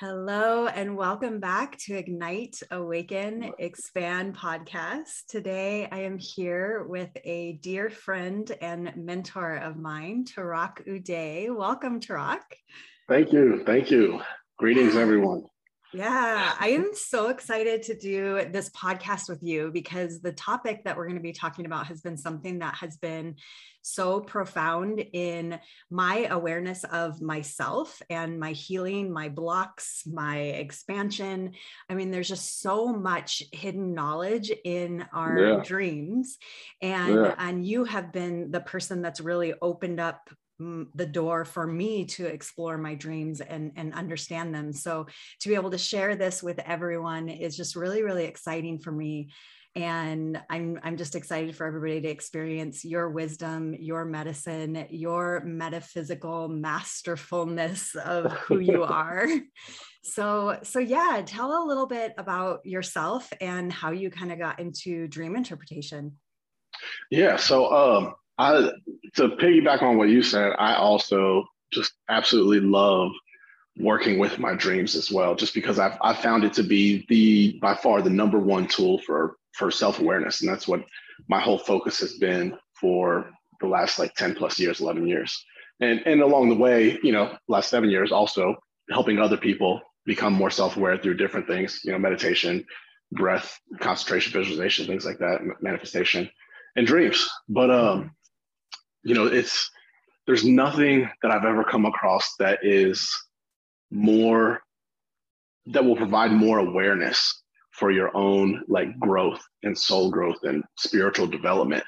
Hello, and welcome back to Ignite, Awaken, Expand podcast. Today, I am here with a dear friend and mentor of mine, Tarak Uday. Welcome, Tarak. Thank you. Thank you. Greetings, everyone. Yeah, I am so excited to do this podcast with you because the topic that we're going to be talking about has been something that has been so profound in my awareness of myself and my healing, my blocks, my expansion. I mean, there's just so much hidden knowledge in our yeah. dreams. And yeah. and you have been the person that's really opened up the door for me to explore my dreams and, and understand them. So to be able to share this with everyone is just really, really exciting for me. And I'm, I'm just excited for everybody to experience your wisdom, your medicine, your metaphysical masterfulness of who you are. so, so yeah, tell a little bit about yourself and how you kind of got into dream interpretation. Yeah. So, um, I to piggyback on what you said, I also just absolutely love working with my dreams as well, just because I've I found it to be the by far the number one tool for for self awareness, and that's what my whole focus has been for the last like ten plus years, eleven years, and and along the way, you know, last seven years also helping other people become more self aware through different things, you know, meditation, breath, concentration, visualization, things like that, manifestation, and dreams. But um, you know, it's there's nothing that I've ever come across that is more that will provide more awareness for your own like growth and soul growth and spiritual development.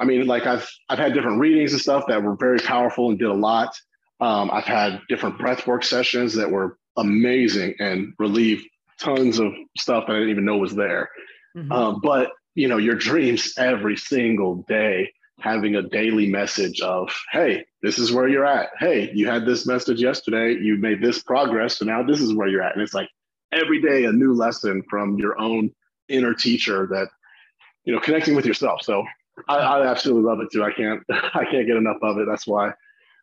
I mean, like I've I've had different readings and stuff that were very powerful and did a lot. Um, I've had different breathwork sessions that were amazing and relieved tons of stuff that I didn't even know was there. Mm-hmm. Um, but you know, your dreams every single day having a daily message of, hey, this is where you're at. Hey, you had this message yesterday, you made this progress, so now this is where you're at. And it's like every day a new lesson from your own inner teacher that, you know, connecting with yourself. So I, I absolutely love it too. I can't I can't get enough of it. That's why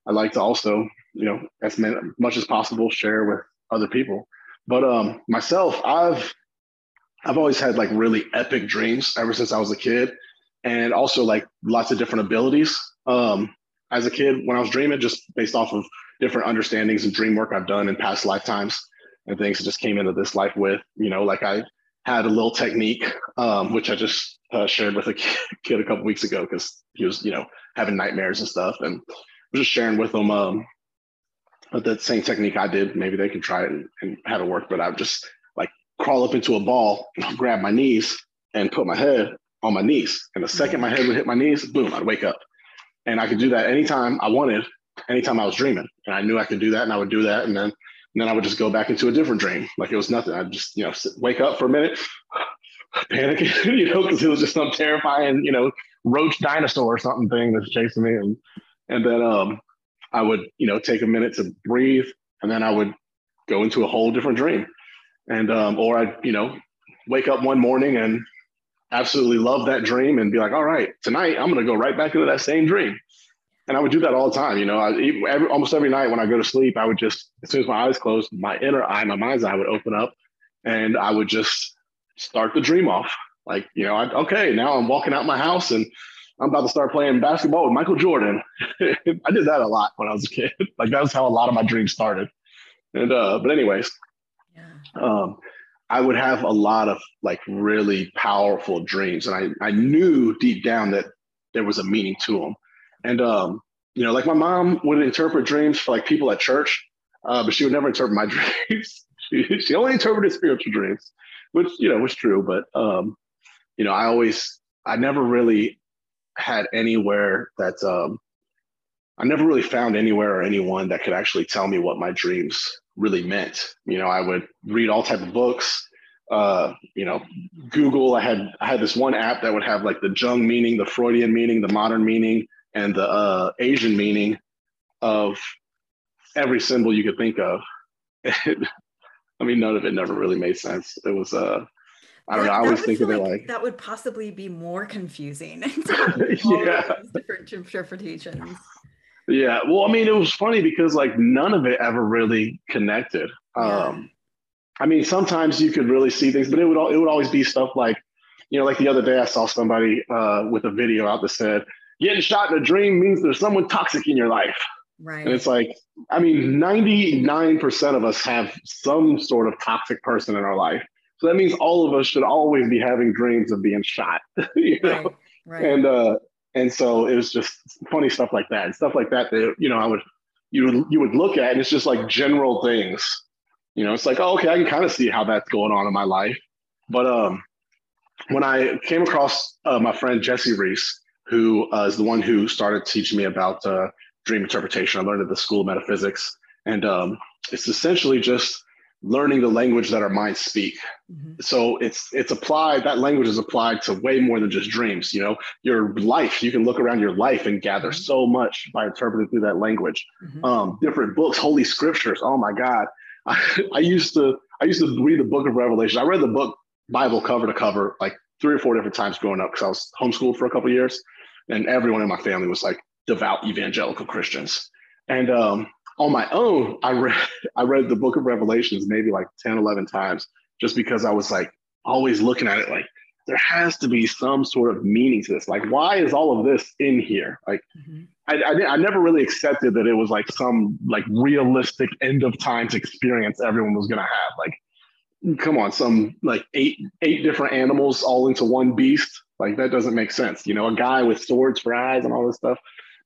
I like to also, you know, as much as possible share with other people. But um myself, I've I've always had like really epic dreams ever since I was a kid and also like lots of different abilities. Um, as a kid, when I was dreaming, just based off of different understandings and dream work I've done in past lifetimes and things, just came into this life with. You know, like I had a little technique, um, which I just uh, shared with a kid a couple weeks ago because he was, you know, having nightmares and stuff, and I was just sharing with him um, that same technique I did. Maybe they can try it and, and how to work. But I would just like crawl up into a ball, and grab my knees, and put my head on my knees. And the second my head would hit my knees, boom, I'd wake up. And I could do that anytime I wanted, anytime I was dreaming. And I knew I could do that and I would do that. And then and then I would just go back into a different dream. Like it was nothing. I'd just, you know, sit, wake up for a minute, panic, you know, because it was just some terrifying, you know, roach dinosaur or something thing that's chasing me. And and then um I would, you know, take a minute to breathe and then I would go into a whole different dream. And um, or I'd, you know, wake up one morning and absolutely love that dream and be like, all right, tonight I'm going to go right back into that same dream. And I would do that all the time. You know, I, every, almost every night when I go to sleep, I would just, as soon as my eyes closed, my inner eye, my mind's eye would open up and I would just start the dream off. Like, you know, I, okay, now I'm walking out my house and I'm about to start playing basketball with Michael Jordan. I did that a lot when I was a kid. like that was how a lot of my dreams started. And uh, but anyways, yeah. um, I would have a lot of like really powerful dreams. And I, I knew deep down that there was a meaning to them. And, um, you know, like my mom would interpret dreams for like people at church, uh, but she would never interpret my dreams. she, she only interpreted spiritual dreams, which, you know, was true. But, um, you know, I always, I never really had anywhere that, um, I never really found anywhere or anyone that could actually tell me what my dreams really meant. You know, I would read all type of books. Uh, you know, Google. I had I had this one app that would have like the Jung meaning, the Freudian meaning, the modern meaning, and the uh, Asian meaning of every symbol you could think of. I mean, none of it never really made sense. It was uh, I don't that, know. I always think of it like, like, that would possibly be more confusing. yeah, different interpretations. Yeah. Well, I mean, it was funny because like none of it ever really connected. Um, I mean, sometimes you could really see things, but it would it would always be stuff like, you know, like the other day I saw somebody uh, with a video out that said, "Getting shot in a dream means there's someone toxic in your life." Right. And it's like, I mean, 99% of us have some sort of toxic person in our life. So that means all of us should always be having dreams of being shot. you know? Right. Right. And uh and so it was just funny stuff like that and stuff like that that you know I would you would you would look at and it's just like general things. You know, it's like, oh, okay, I can kind of see how that's going on in my life. But um when I came across uh, my friend Jesse Reese, who uh, is the one who started teaching me about uh, dream interpretation. I learned at the School of Metaphysics, and um, it's essentially just learning the language that our minds speak. Mm-hmm. So it's it's applied. That language is applied to way more than just dreams. You know, your life. You can look around your life and gather mm-hmm. so much by interpreting through that language. Mm-hmm. Um, different books, holy scriptures. Oh my God, I, I used to I used to read the Book of Revelation. I read the book Bible cover to cover like three or four different times growing up because I was homeschooled for a couple years, and everyone in my family was like devout evangelical Christians. And um, on my own, I read I read the book of Revelations maybe like 10, 11 times just because I was like always looking at it like there has to be some sort of meaning to this. Like, why is all of this in here? Like, mm-hmm. I, I, I, never really accepted that it was like some like realistic end of times experience everyone was gonna have. Like, come on, some like eight eight different animals all into one beast. Like that doesn't make sense. You know, a guy with swords for eyes and all this stuff.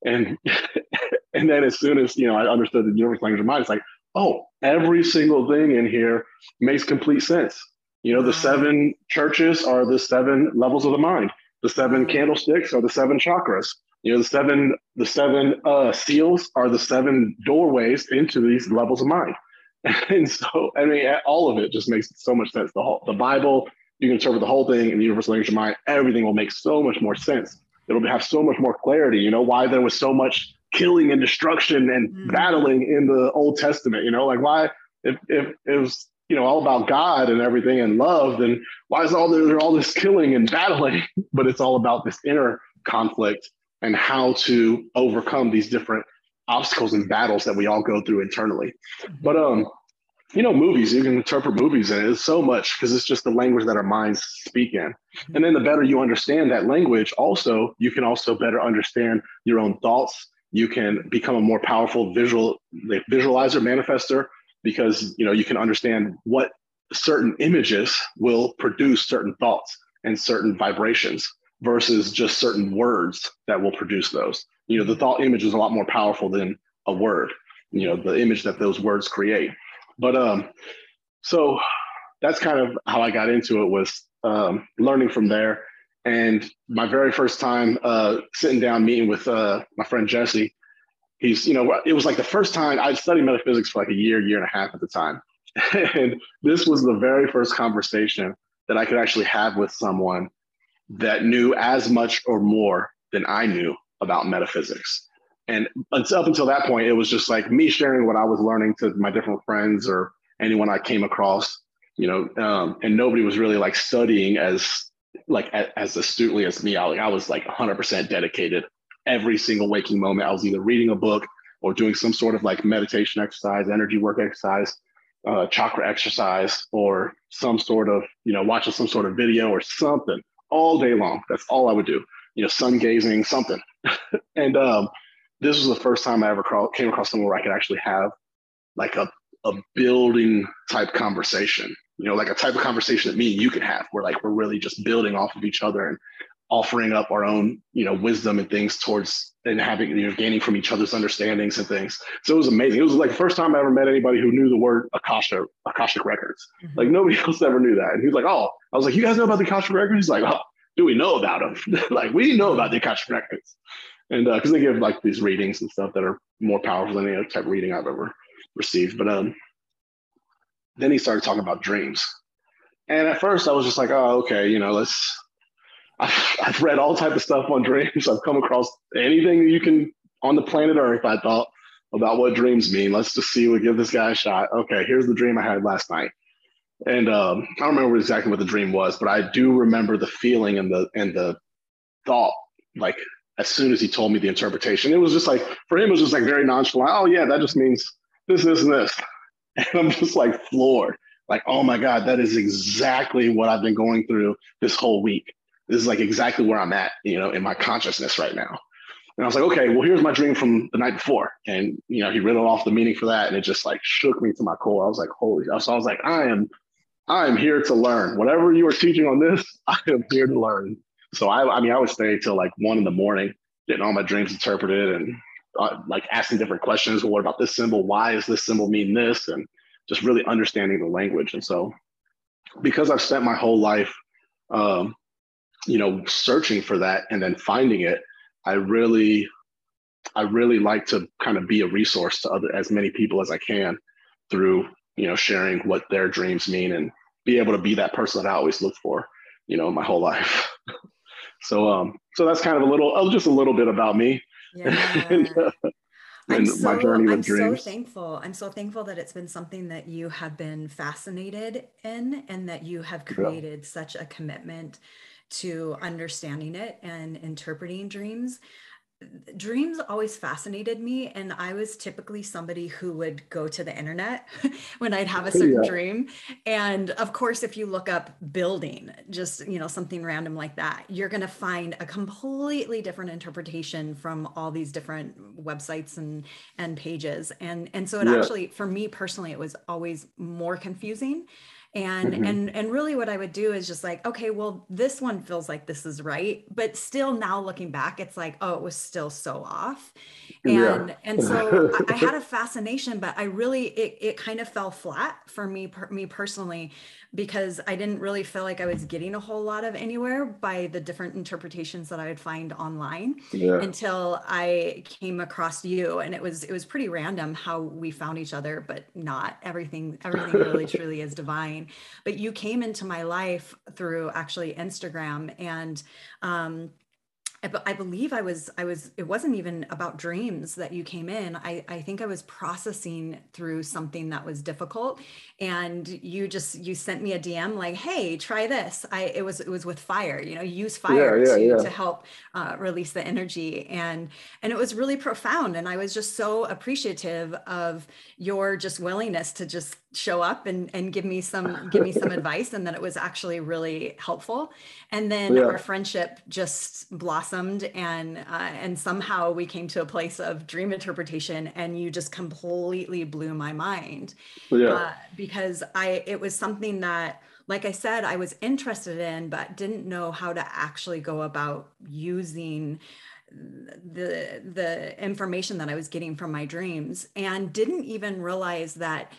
And and then as soon as you know I understood the universe language of mind, it's like, oh, every single thing in here makes complete sense. You know, the seven churches are the seven levels of the mind. The seven candlesticks are the seven chakras. You know, the seven the seven uh, seals are the seven doorways into these levels of mind. And so, I mean, all of it just makes so much sense. The whole the Bible, you can interpret the whole thing in the universal language of mind. Everything will make so much more sense it'll have so much more clarity. You know why there was so much killing and destruction and mm-hmm. battling in the Old Testament. You know, like why if if it was you know all about God and everything and love, then why is all there all this killing and battling? but it's all about this inner conflict and how to overcome these different obstacles and battles that we all go through internally. Mm-hmm. But um, you know, movies, you can interpret movies and it's so much because it's just the language that our minds speak in. Mm-hmm. And then the better you understand that language, also, you can also better understand your own thoughts. You can become a more powerful visual visualizer, manifester, because you know you can understand what certain images will produce certain thoughts and certain vibrations versus just certain words that will produce those. You know, the thought image is a lot more powerful than a word, you know, the image that those words create. But um, so that's kind of how I got into it was um, learning from there. And my very first time uh, sitting down meeting with uh, my friend Jesse, he's you know it was like the first time I'd studied metaphysics for like a year, year and a half at the time, and this was the very first conversation that I could actually have with someone that knew as much or more than I knew about metaphysics. And up until that point, it was just like me sharing what I was learning to my different friends or anyone I came across, you know, um, and nobody was really like studying as like as astutely as me. I, like, I was like 100% dedicated every single waking moment. I was either reading a book or doing some sort of like meditation exercise, energy work exercise, uh, chakra exercise, or some sort of, you know, watching some sort of video or something all day long. That's all I would do, you know, sun gazing, something. and um, this was the first time I ever came across somewhere where I could actually have like a, a building type conversation, you know, like a type of conversation that me and you can have where like we're really just building off of each other and offering up our own, you know, wisdom and things towards and having, you know, gaining from each other's understandings and things. So it was amazing. It was like the first time I ever met anybody who knew the word Akasha, Akashic Records. Mm-hmm. Like nobody else ever knew that. And he was like, oh, I was like, you guys know about the Akashic Records? He's like, oh, do we know about them? like we know about the Akashic Records and because uh, they give like these readings and stuff that are more powerful than any other type of reading I've ever received. But um, then he started talking about dreams, and at first I was just like, oh, okay, you know, let's. I've, I've read all type of stuff on dreams. I've come across anything you can on the planet Earth. I thought about what dreams mean. Let's just see. We give this guy a shot. Okay, here's the dream I had last night. And um, I don't remember exactly what the dream was, but I do remember the feeling and the and the thought like as soon as he told me the interpretation. It was just like, for him, it was just like very nonchalant. Oh, yeah, that just means this, this, and this. And I'm just like floored. like, oh my God, that is exactly what I've been going through this whole week. This is like exactly where I'm at, you know, in my consciousness right now. And I was like, okay, well, here's my dream from the night before. And, you know, he riddled off the meaning for that. And it just like shook me to my core. I was like, holy, so I was like, I am, I am here to learn. Whatever you are teaching on this, I am here to learn. So I, I mean, I would stay till like one in the morning, getting all my dreams interpreted and uh, like asking different questions. Well, what about this symbol? Why does this symbol mean this? And just really understanding the language. And so, because I've spent my whole life, um, you know, searching for that and then finding it, I really, I really like to kind of be a resource to other as many people as I can through, you know, sharing what their dreams mean and be able to be that person that I always look for, you know, my whole life. so, um, so that's kind of a little, oh, just a little bit about me. Yeah. and, uh, I'm so, I'm dreams. so thankful. I'm so thankful that it's been something that you have been fascinated in and that you have created yeah. such a commitment to understanding it and interpreting dreams dreams always fascinated me and i was typically somebody who would go to the internet when i'd have a oh, certain yeah. dream and of course if you look up building just you know something random like that you're going to find a completely different interpretation from all these different websites and and pages and and so it yeah. actually for me personally it was always more confusing and mm-hmm. and and really what i would do is just like okay well this one feels like this is right but still now looking back it's like oh it was still so off and yeah. and so I, I, had a fascination but i really it, it kind of fell flat for me per, me personally because I didn't really feel like I was getting a whole lot of anywhere by the different interpretations that I would find online yeah. until I came across you and it was it was pretty random how we found each other but not everything everything really truly is divine but you came into my life through actually Instagram and um I, believe I was, I was, it wasn't even about dreams that you came in. I, I think I was processing through something that was difficult. And you just, you sent me a DM like, Hey, try this. I, it was, it was with fire, you know, use fire yeah, yeah, to, yeah. to help uh, release the energy. And, and it was really profound. And I was just so appreciative of your just willingness to just show up and, and give me some give me some advice and that it was actually really helpful and then yeah. our friendship just blossomed and uh, and somehow we came to a place of dream interpretation and you just completely blew my mind yeah. Uh, because i it was something that like i said i was interested in but didn't know how to actually go about using the the information that I was getting from my dreams and didn't even realize that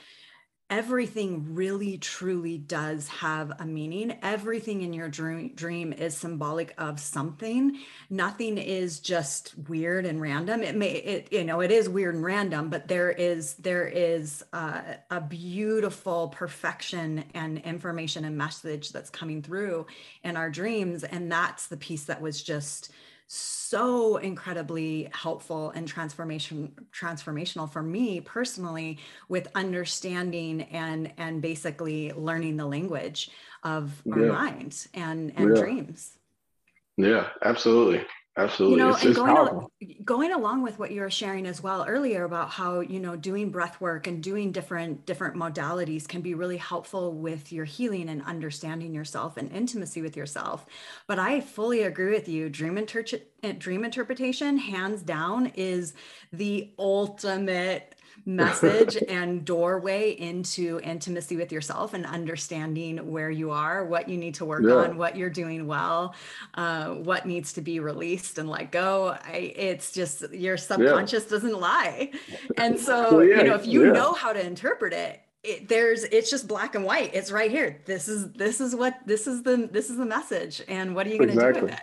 everything really truly does have a meaning. Everything in your dream, dream is symbolic of something. Nothing is just weird and random. It may it you know it is weird and random but there is there is uh, a beautiful perfection and information and message that's coming through in our dreams. And that's the piece that was just so incredibly helpful and transformation transformational for me personally with understanding and and basically learning the language of our yeah. minds and and yeah. dreams yeah absolutely Absolutely. You know, it's, and going, al- going along with what you were sharing as well earlier about how, you know, doing breath work and doing different different modalities can be really helpful with your healing and understanding yourself and intimacy with yourself. But I fully agree with you. Dream inter- eh, dream interpretation hands down is the ultimate message and doorway into intimacy with yourself and understanding where you are, what you need to work yeah. on, what you're doing well, uh, what needs to be released and let go. I, it's just your subconscious yeah. doesn't lie. And so, well, yeah, you know, if you know how to interpret it, it, there's it's just black and white it's right here this is this is what this is the this is the message and what are you going to exactly. do with it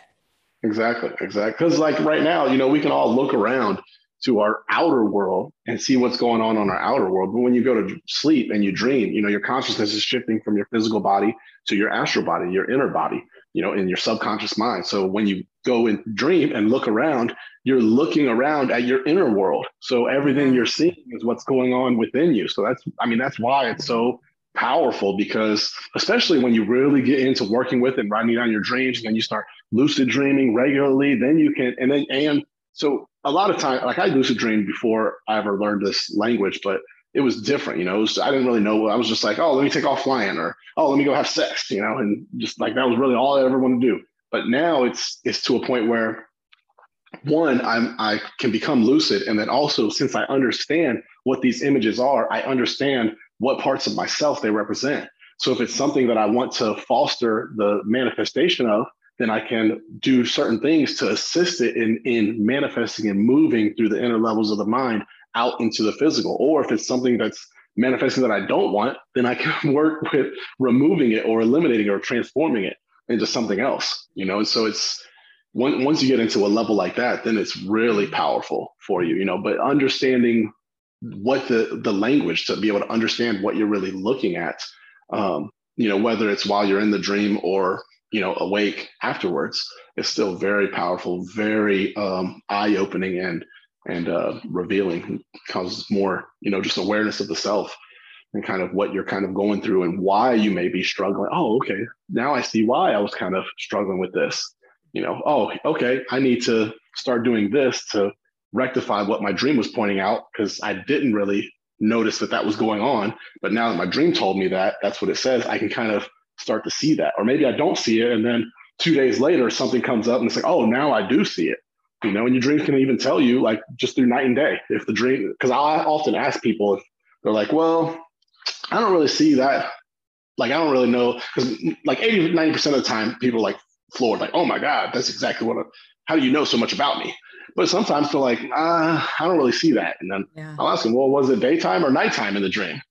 exactly exactly because like right now you know we can all look around to our outer world and see what's going on on our outer world. But when you go to sleep and you dream, you know, your consciousness is shifting from your physical body to your astral body, your inner body, you know, in your subconscious mind. So when you go and dream and look around, you're looking around at your inner world. So everything you're seeing is what's going on within you. So that's, I mean, that's why it's so powerful because especially when you really get into working with and writing down your dreams and then you start lucid dreaming regularly, then you can, and then, and so a lot of time, like I lucid dreamed before I ever learned this language, but it was different. You know, was, I didn't really know. I was just like, oh, let me take off flying, or oh, let me go have sex. You know, and just like that was really all I ever wanted to do. But now it's it's to a point where one, I'm I can become lucid, and then also since I understand what these images are, I understand what parts of myself they represent. So if it's something that I want to foster the manifestation of, then I can do certain things to assist it in, in manifesting and moving through the inner levels of the mind out into the physical. Or if it's something that's manifesting that I don't want, then I can work with removing it or eliminating or transforming it into something else. You know, and so it's once you get into a level like that, then it's really powerful for you, you know. But understanding what the the language to be able to understand what you're really looking at, um, you know, whether it's while you're in the dream or you know awake afterwards, is still very powerful, very um, eye opening and and uh, revealing. Causes more, you know, just awareness of the self and kind of what you're kind of going through and why you may be struggling. Oh, okay, now I see why I was kind of struggling with this you know, oh, okay, I need to start doing this to rectify what my dream was pointing out because I didn't really notice that that was going on. But now that my dream told me that, that's what it says, I can kind of start to see that. Or maybe I don't see it. And then two days later, something comes up and it's like, oh, now I do see it. You know, and your dreams can even tell you, like, just through night and day, if the dream, because I often ask people if they're like, well, I don't really see that. Like, I don't really know, because like 80, 90% of the time, people like, floored, like, oh my God, that's exactly what, I, how do you know so much about me? But sometimes they're like, uh, I don't really see that. And then yeah. I'll ask them, well, was it daytime or nighttime in the dream?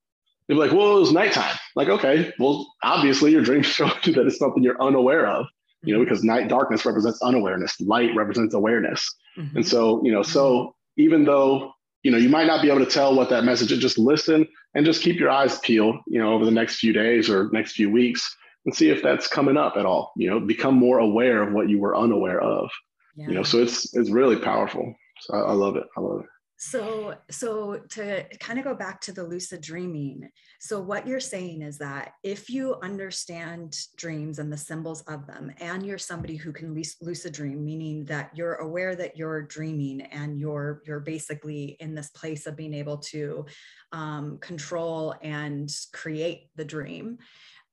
They'd be like, well, it was nighttime. Like, okay, well, obviously your dream showed you that it's something you're unaware of, you know, mm-hmm. because night darkness represents unawareness, light represents awareness. Mm-hmm. And so, you know, so even though, you know, you might not be able to tell what that message is, just listen and just keep your eyes peeled, you know, over the next few days or next few weeks and see if that's coming up at all. You know, become more aware of what you were unaware of. Yeah. You know, so it's it's really powerful. So I, I love it. I love it. So, so to kind of go back to the lucid dreaming. So, what you're saying is that if you understand dreams and the symbols of them, and you're somebody who can lucid dream, meaning that you're aware that you're dreaming and you're you're basically in this place of being able to um, control and create the dream,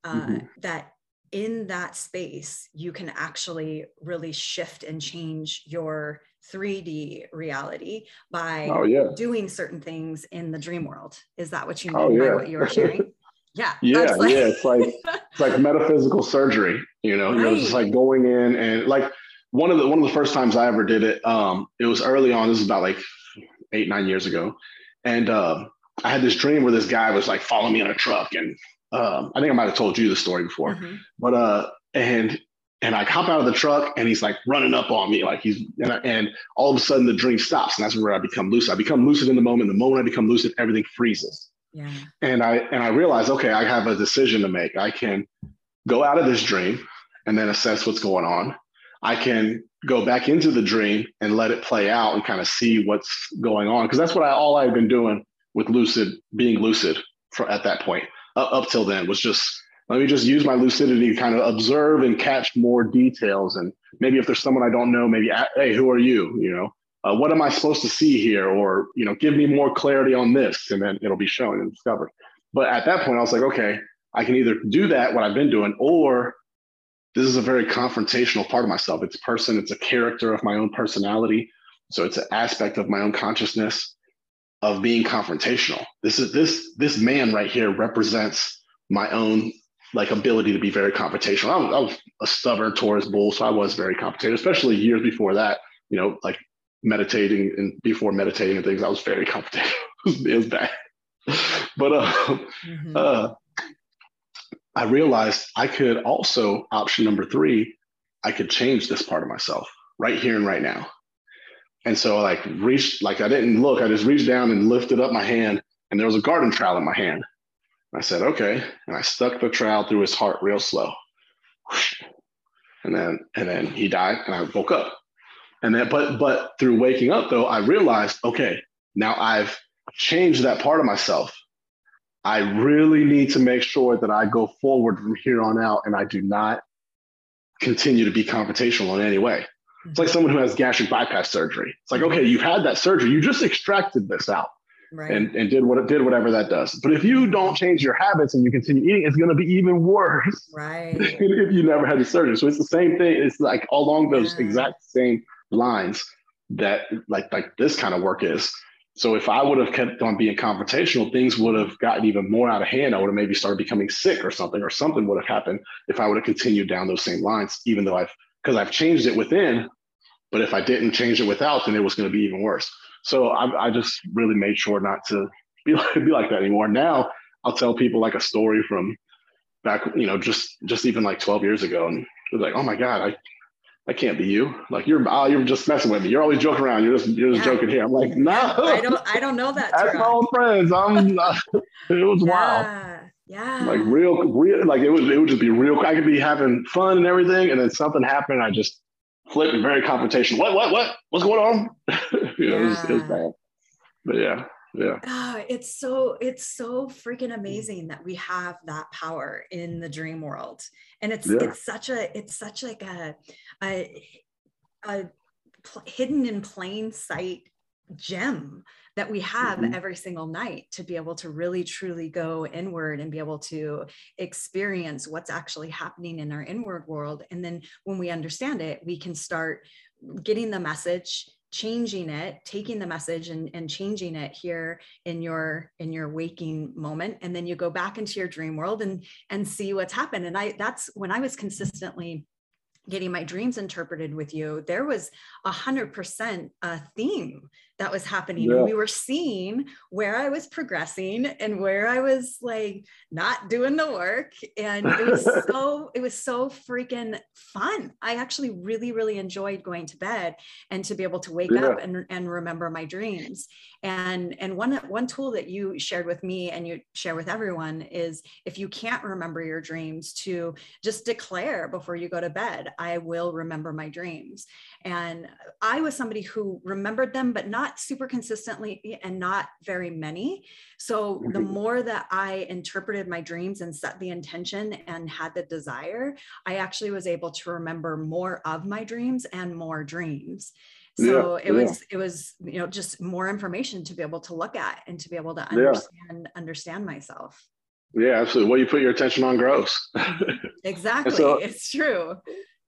uh, mm-hmm. that in that space you can actually really shift and change your 3D reality by oh, yeah. doing certain things in the dream world. Is that what you oh, mean oh, yeah. by what you were sharing? Yeah. Yeah. Like... yeah. It's like it's like metaphysical surgery, you know, right. you know, just like going in and like one of the one of the first times I ever did it, um, it was early on, this is about like eight, nine years ago. And um, I had this dream where this guy was like following me in a truck and um, I think I might have told you the story before, mm-hmm. but uh, and and I hop out of the truck and he's like running up on me, like he's and, I, and all of a sudden the dream stops, and that's where I become lucid. I become lucid in the moment. The moment I become lucid, everything freezes. Yeah. And I and I realize, okay, I have a decision to make. I can go out of this dream and then assess what's going on. I can go back into the dream and let it play out and kind of see what's going on because that's what I all I've been doing with lucid, being lucid for, at that point up, up till then was just let me just use my lucidity to kind of observe and catch more details. And maybe if there's someone i don't know maybe hey who are you? You know uh, what am i supposed to see here? Or you know give me more clarity on this and then it'll be shown and discovered. But at that point i was like okay i can either do that what i've been doing or this is a very confrontational part of myself. It's a person it's a character of my own personality. So it's an aspect of my own consciousness of being confrontational. This is this this man right here represents my own like ability to be very confrontational. I was, I was a stubborn Taurus bull, so I was very confrontational, especially years before that. You know, like meditating and before meditating and things, I was very confrontational. it was bad, but uh, mm-hmm. uh, I realized I could also option number three. I could change this part of myself right here and right now. And so I like reached, like I didn't look, I just reached down and lifted up my hand and there was a garden trowel in my hand. I said, okay. And I stuck the trowel through his heart real slow. And then, and then he died and I woke up. And then, but, but through waking up though, I realized, okay, now I've changed that part of myself. I really need to make sure that I go forward from here on out and I do not continue to be confrontational in any way. It's like mm-hmm. someone who has gastric bypass surgery. It's like, okay, you've had that surgery. You just extracted this out. Right. and, and did what it did whatever that does. But if you don't change your habits and you continue eating, it's going to be even worse. Right. if you never had the surgery. So it's the same thing. It's like along those yeah. exact same lines that like like this kind of work is. So if I would have kept on being confrontational, things would have gotten even more out of hand. I would have maybe started becoming sick or something, or something would have happened if I would have continued down those same lines, even though I've because I've changed it within. But if I didn't change it without, then it was going to be even worse. So I, I just really made sure not to be like, be like that anymore. Now I'll tell people like a story from back, you know, just just even like 12 years ago, and they're like, "Oh my God, I that can't be you. Like you're oh, you're just messing with me. You're always joking around. You're just you're just yeah. joking here. I'm like, no, I don't I don't know that. That's my old friends. I'm not, it was yeah. wild. Yeah. Like real, real like it would it would just be real. I could be having fun and everything, and then something happened. I just flipped and very confrontational. What what what? What's going on? you know, yeah. it, was, it was bad. But yeah yeah uh, it's so it's so freaking amazing that we have that power in the dream world and it's yeah. it's such a it's such like a a, a pl- hidden in plain sight gem that we have mm-hmm. every single night to be able to really truly go inward and be able to experience what's actually happening in our inward world. And then when we understand it we can start getting the message changing it taking the message and, and changing it here in your in your waking moment. And then you go back into your dream world and and see what's happened. And i that's when i was consistently getting my dreams interpreted with you there was a hundred percent a theme that was happening. Yeah. we were seeing where i was progressing and where i was like not doing the work. And it was so it was so freaking fun. I actually really really enjoyed going to bed and to be able to wake yeah. up and, and remember my dreams. And and one one tool that you shared with me and you share with everyone is if you can't remember your dreams to just declare before you go to bed i will remember my dreams. And i was somebody who remembered them but not super consistently and not very many. So the mm-hmm. more that i interpreted my dreams and set the intention and had the desire i actually was able to remember more of my dreams and more dreams. So yeah, it was yeah. it was you know just more information to be able to look at and to be able to understand yeah. understand myself. Yeah absolutely. What you put your attention on grows exactly. So, it's true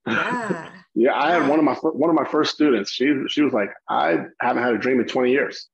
yeah yeah i had one of my one of my first students she she was like i haven't had a dream in 20 years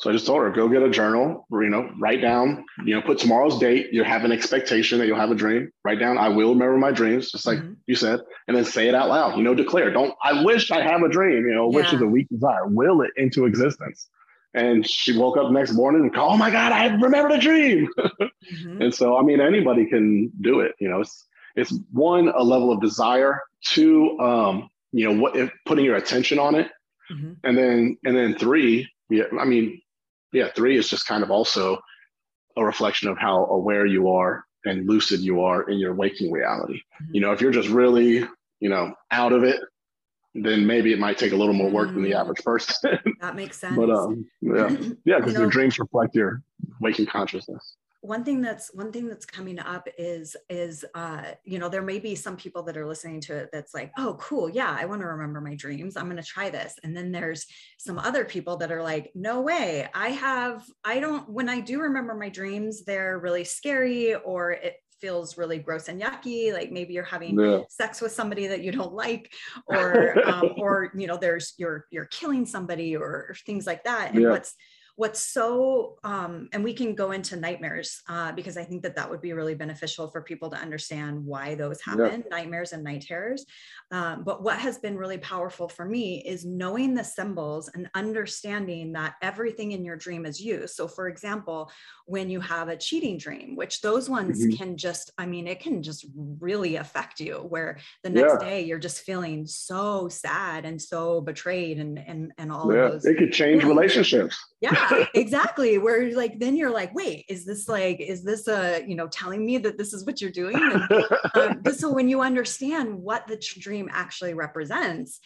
so I just told her, go get a journal, you know, write down, you know, put tomorrow's date. You have an expectation that you'll have a dream. Write down, I will remember my dreams, just like mm-hmm. you said, and then say it out loud. You know, declare. Don't. I wish I have a dream. You know, yeah. wish is a weak desire. Will it into existence. And she woke up next morning and called, oh my God, I remembered a dream. mm-hmm. And so, I mean, anybody can do it. You know, it's it's one a level of desire. Two, um, you know, what if putting your attention on it, mm-hmm. and then and then three, yeah, I mean, yeah, three is just kind of also a reflection of how aware you are and lucid you are in your waking reality. Mm-hmm. You know, if you're just really, you know, out of it, then maybe it might take a little more work mm-hmm. than the mm. average person. that makes sense. but um, yeah, yeah, because your dreams reflect your waking consciousness one thing that's one thing that's coming up is is uh you know there may be some people that are listening to it that's like oh cool yeah i want to remember my dreams i'm going to try this and then there's some other people that are like no way i have i don't when i do remember my dreams they're really scary or it feels really gross and yucky like maybe you're having yeah. sex with somebody that you don't like or um, or you know there's you're you're killing somebody or things like that and yeah. what's what's so um, and we can go into nightmares uh, because i think that that would be really beneficial for people to understand why those happen yeah. nightmares and night terrors um, but what has been really powerful for me is knowing the symbols and understanding that everything in your dream is you so for example when you have a cheating dream which those ones mm-hmm. can just i mean it can just really affect you where the next yeah. day you're just feeling so sad and so betrayed and and, and all yeah. of those it could change relationships yeah exactly where like then you're like wait is this like is this a you know telling me that this is what you're doing? And, um, so when you understand what the dream actually represents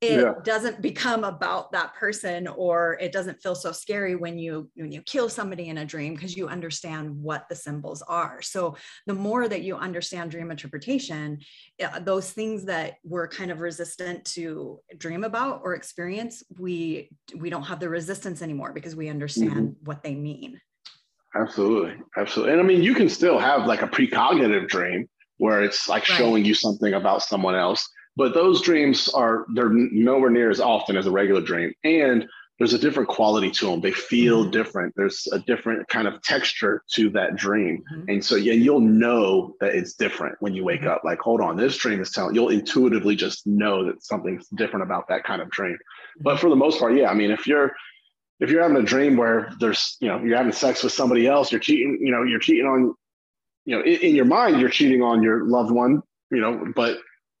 it yeah. doesn't become about that person or it doesn't feel so scary when you when you kill somebody in a dream because you understand what the symbols are so the more that you understand dream interpretation those things that we're kind of resistant to dream about or experience we we don't have the resistance anymore because we understand mm-hmm. what they mean absolutely absolutely and i mean you can still have like a precognitive dream where it's like right. showing you something about someone else but those dreams are they're nowhere near as often as a regular dream and there's a different quality to them they feel mm-hmm. different there's a different kind of texture to that dream mm-hmm. and so yeah you'll know that it's different when you wake mm-hmm. up like hold on this dream is telling you'll intuitively just know that something's different about that kind of dream but mm-hmm. for the most part yeah i mean if you're if you're having a dream where there's you know you're having sex with somebody else you're cheating you know you're cheating on you know in, in your mind you're cheating on your loved one you know but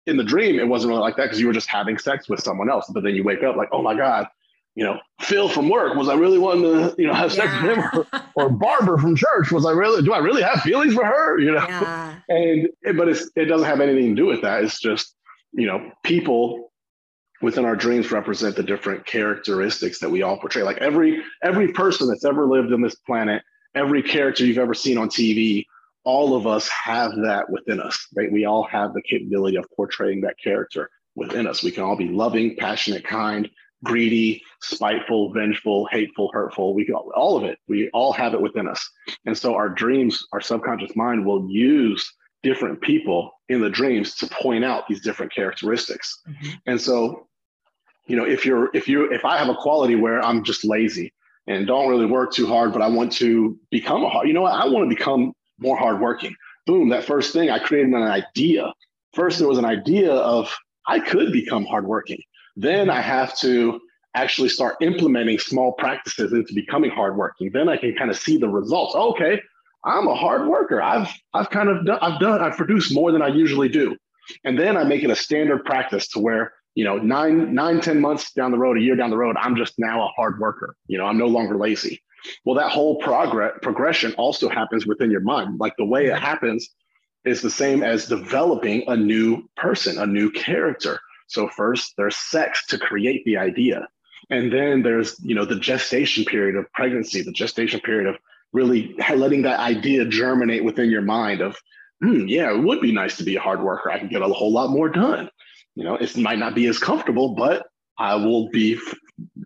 in the dream, it wasn't really like that because you were just having sex with someone else. But then you wake up like, oh my God, you know, Phil from work, was I really wanting to, you know, have sex yeah. with him? Or, or, Barbara from church, was I really, do I really have feelings for her? You know, yeah. and, but it's, it doesn't have anything to do with that. It's just, you know, people within our dreams represent the different characteristics that we all portray. Like every, every person that's ever lived on this planet, every character you've ever seen on TV, all of us have that within us, right? We all have the capability of portraying that character within us. We can all be loving, passionate, kind, greedy, spiteful, vengeful, hateful, hurtful. We can all of it. We all have it within us. And so our dreams, our subconscious mind will use different people in the dreams to point out these different characteristics. Mm-hmm. And so, you know, if you're if you if I have a quality where I'm just lazy and don't really work too hard, but I want to become a hard, you know what? I want to become more hardworking. Boom, that first thing I created an idea. First, there was an idea of I could become hardworking. Then I have to actually start implementing small practices into becoming hardworking. Then I can kind of see the results. Okay, I'm a hard worker. I've I've kind of done, I've done I've produced more than I usually do. And then I make it a standard practice to where you know nine nine ten months down the road, a year down the road, I'm just now a hard worker. You know, I'm no longer lazy. Well, that whole progress progression also happens within your mind. Like the way it happens is the same as developing a new person, a new character. So first there's sex to create the idea. And then there's, you know, the gestation period of pregnancy, the gestation period of really letting that idea germinate within your mind of, hmm, yeah, it would be nice to be a hard worker. I can get a whole lot more done. You know, it might not be as comfortable, but I will be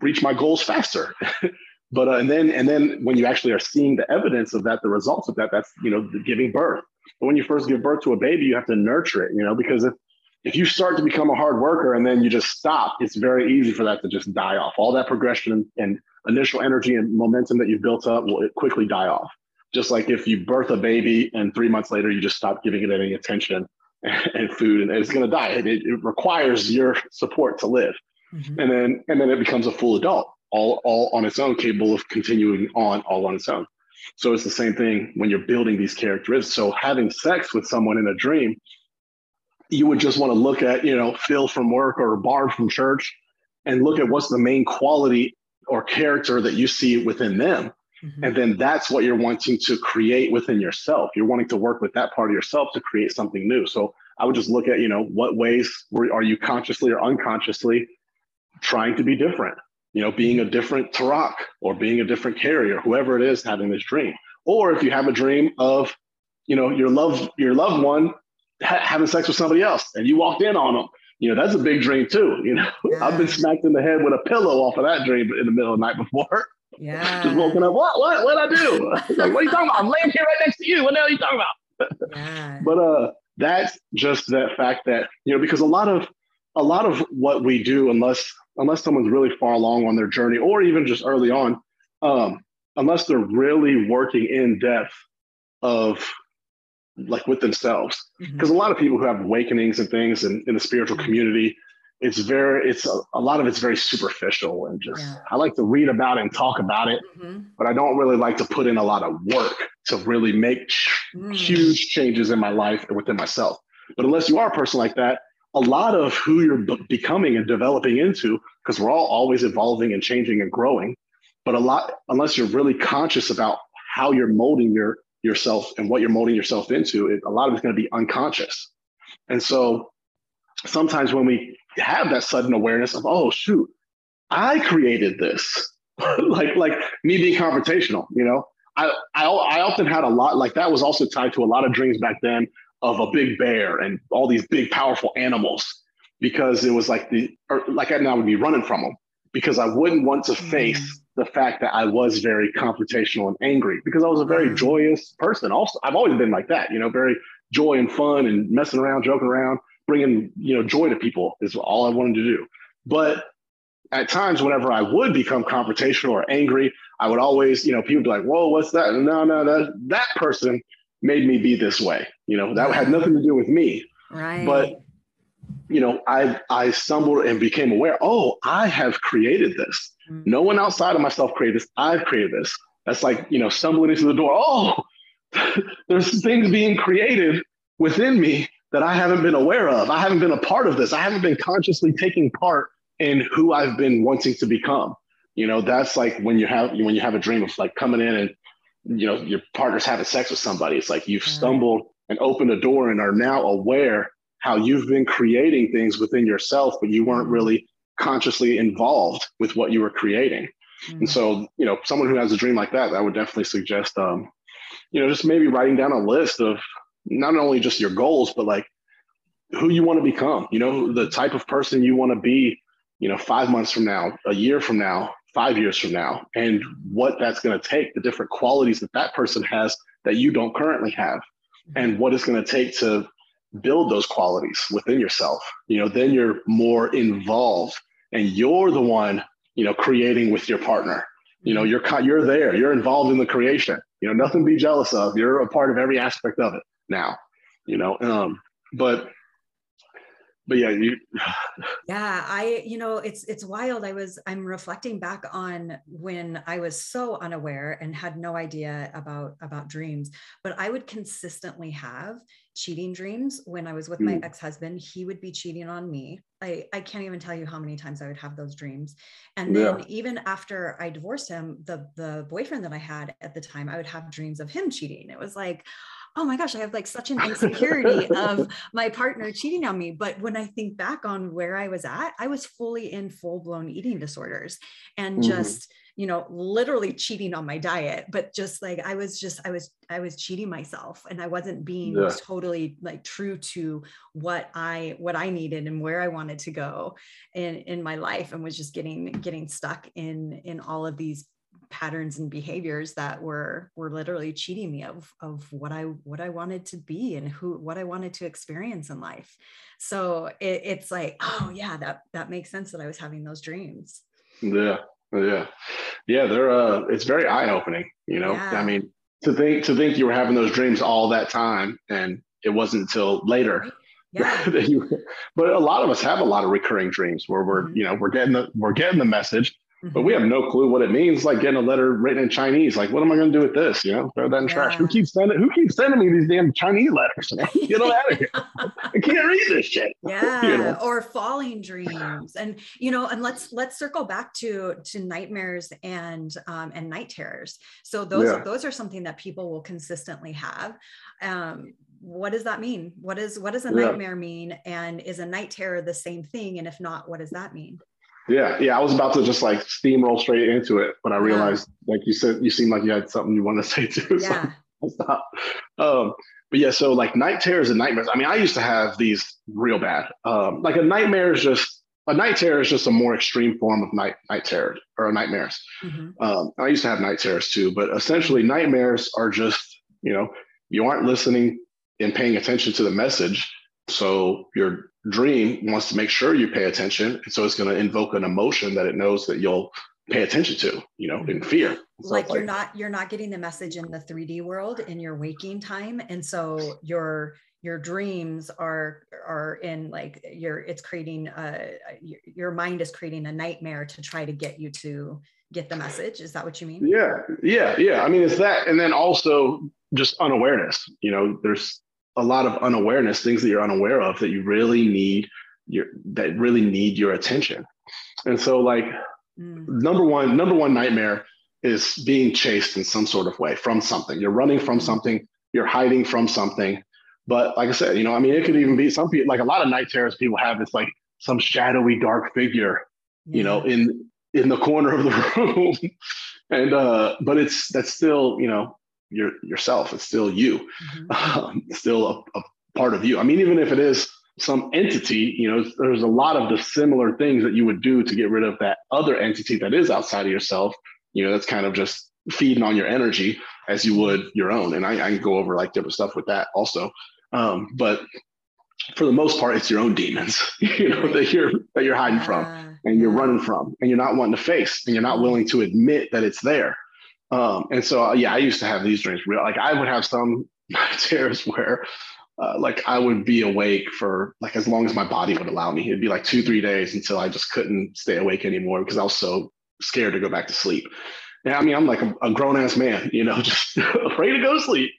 reach my goals faster. But uh, and then and then when you actually are seeing the evidence of that, the results of that, that's you know giving birth. But when you first give birth to a baby, you have to nurture it, you know, because if if you start to become a hard worker and then you just stop, it's very easy for that to just die off. All that progression and initial energy and momentum that you've built up will quickly die off. Just like if you birth a baby and three months later you just stop giving it any attention and food, and it's going to die. It, it, requires your support to live, mm-hmm. and then and then it becomes a full adult all, all on its own, capable of continuing on all on its own. So it's the same thing when you're building these characteristics. So having sex with someone in a dream, you would just want to look at, you know, Phil from work or Barb from church and look at what's the main quality or character that you see within them. Mm-hmm. And then that's what you're wanting to create within yourself. You're wanting to work with that part of yourself to create something new. So I would just look at, you know, what ways are you consciously or unconsciously trying to be different? You know, being a different Tarak or being a different Kari, whoever it is having this dream. Or if you have a dream of, you know, your love, your loved one ha- having sex with somebody else and you walked in on them, you know, that's a big dream too. You know, yeah. I've been smacked in the head with a pillow off of that dream in the middle of the night before. Yeah. Just woken up. What? What? What I do? like, what are you talking about? I'm laying here right next to you. What the hell are you talking about? Yeah. but uh, that's just that fact that you know, because a lot of a lot of what we do, unless unless someone's really far along on their journey or even just early on, um, unless they're really working in depth of like with themselves. Because mm-hmm. a lot of people who have awakenings and things in, in the spiritual mm-hmm. community, it's very, it's a, a, lot of it's very superficial and just, yeah. I like to read about it and talk about it, mm-hmm. but I don't really like to put in a lot of work to really make mm. huge changes in my life and within myself. But unless you are a person like that, a lot of who you're b- becoming and developing into, because we're all always evolving and changing and growing. But a lot, unless you're really conscious about how you're molding your yourself and what you're molding yourself into, it, a lot of it's going to be unconscious. And so sometimes when we have that sudden awareness of, oh shoot, I created this. like like me being confrontational, you know. I, I I often had a lot like that was also tied to a lot of dreams back then of a big bear and all these big powerful animals because it was like the or like I now would be running from them because I wouldn't want to face mm. the fact that I was very confrontational and angry because I was a very mm. joyous person. Also, I've always been like that, you know, very joy and fun and messing around, joking around, bringing you know joy to people is all I wanted to do. But at times, whenever I would become confrontational or angry, I would always, you know, people be like, "Whoa, what's that?" No, no, that that person made me be this way. You know, that had nothing to do with me. Right. But you know, I I stumbled and became aware. Oh, I have created this. Mm-hmm. No one outside of myself created this. I've created this. That's like you know, stumbling into the door. Oh, there's things being created within me that I haven't been aware of. I haven't been a part of this. I haven't been consciously taking part in who I've been wanting to become. You know, that's like when you have when you have a dream of like coming in and you know your partner's having sex with somebody. It's like you've stumbled and opened a door and are now aware how you've been creating things within yourself, but you weren't really consciously involved with what you were creating. Mm-hmm. And so, you know, someone who has a dream like that, I would definitely suggest, um, you know, just maybe writing down a list of not only just your goals, but like who you want to become, you know, the type of person you want to be, you know, five months from now, a year from now, five years from now, and what that's going to take, the different qualities that that person has that you don't currently have, and what it's going to take to build those qualities within yourself. You know, then you're more involved and you're the one, you know, creating with your partner. You know, you're you're there, you're involved in the creation. You know, nothing to be jealous of. You're a part of every aspect of it now, you know. Um, but but yeah, you Yeah, I you know, it's it's wild. I was I'm reflecting back on when I was so unaware and had no idea about about dreams, but I would consistently have cheating dreams when I was with my mm. ex-husband. He would be cheating on me. I, I can't even tell you how many times I would have those dreams. And then yeah. even after I divorced him, the the boyfriend that I had at the time, I would have dreams of him cheating. It was like, oh my gosh, I have like such an insecurity of my partner cheating on me. But when I think back on where I was at, I was fully in full blown eating disorders and mm-hmm. just, you know, literally cheating on my diet, but just like I was just, I was, I was cheating myself and I wasn't being yeah. totally like true to what I, what I needed and where I wanted to go in, in my life and was just getting, getting stuck in, in all of these patterns and behaviors that were were literally cheating me of of what I what I wanted to be and who what I wanted to experience in life. So it, it's like, oh yeah, that that makes sense that I was having those dreams. Yeah, yeah, yeah. They're uh, it's very eye opening. You know, yeah. I mean, to think to think you were having those dreams all that time and it wasn't until later. Yeah. but a lot of us have a lot of recurring dreams where we're, mm-hmm. you know, we're getting the we're getting the message, Mm-hmm. But we have no clue what it means. Like getting a letter written in Chinese. Like, what am I going to do with this? You know, throw that in yeah. trash. Who keeps sending? Who keeps sending me these damn Chinese letters? Get them out of here! I can't read this shit. Yeah, you know? or falling dreams, and you know, and let's let's circle back to to nightmares and um, and night terrors. So those yeah. those are something that people will consistently have. Um, what does that mean? What is what does a yeah. nightmare mean? And is a night terror the same thing? And if not, what does that mean? Yeah, yeah. I was about to just like steamroll straight into it, but I realized, yeah. like you said, you seemed like you had something you wanted to say too. Yeah. So stop. Um, but yeah, so like night terrors and nightmares. I mean, I used to have these real bad. Um, like a nightmare is just a night terror is just a more extreme form of night night terror or nightmares. Mm-hmm. Um, I used to have night terrors too, but essentially nightmares are just you know you aren't listening and paying attention to the message, so you're dream wants to make sure you pay attention. And so it's going to invoke an emotion that it knows that you'll pay attention to, you know, in fear. Like you're not you're not getting the message in the 3D world in your waking time. And so your your dreams are are in like your it's creating a your, your mind is creating a nightmare to try to get you to get the message. Is that what you mean? Yeah. Yeah. Yeah. I mean it's that and then also just unawareness. You know, there's a lot of unawareness, things that you're unaware of that you really need your that really need your attention. And so like mm. number one, number one nightmare is being chased in some sort of way from something. You're running from mm. something, you're hiding from something. But like I said, you know, I mean, it could even be some people like a lot of night terrors people have. It's like some shadowy dark figure, yeah. you know, in in the corner of the room. and uh, but it's that's still, you know, your yourself. It's still you. Mm-hmm. Um, still a, a part of you. I mean, even if it is some entity, you know, there's a lot of the similar things that you would do to get rid of that other entity that is outside of yourself. You know, that's kind of just feeding on your energy as you would your own. And I, I can go over like different stuff with that also. Um, but for the most part, it's your own demons, you know, that you're that you're hiding from and you're running from and you're not wanting to face and you're not willing to admit that it's there. Um, and so uh, yeah, I used to have these dreams real like I would have some tears where uh, like I would be awake for like as long as my body would allow me. It'd be like two, three days until I just couldn't stay awake anymore because I was so scared to go back to sleep. Yeah, I mean, I'm like a, a grown ass man, you know, just afraid to go to sleep.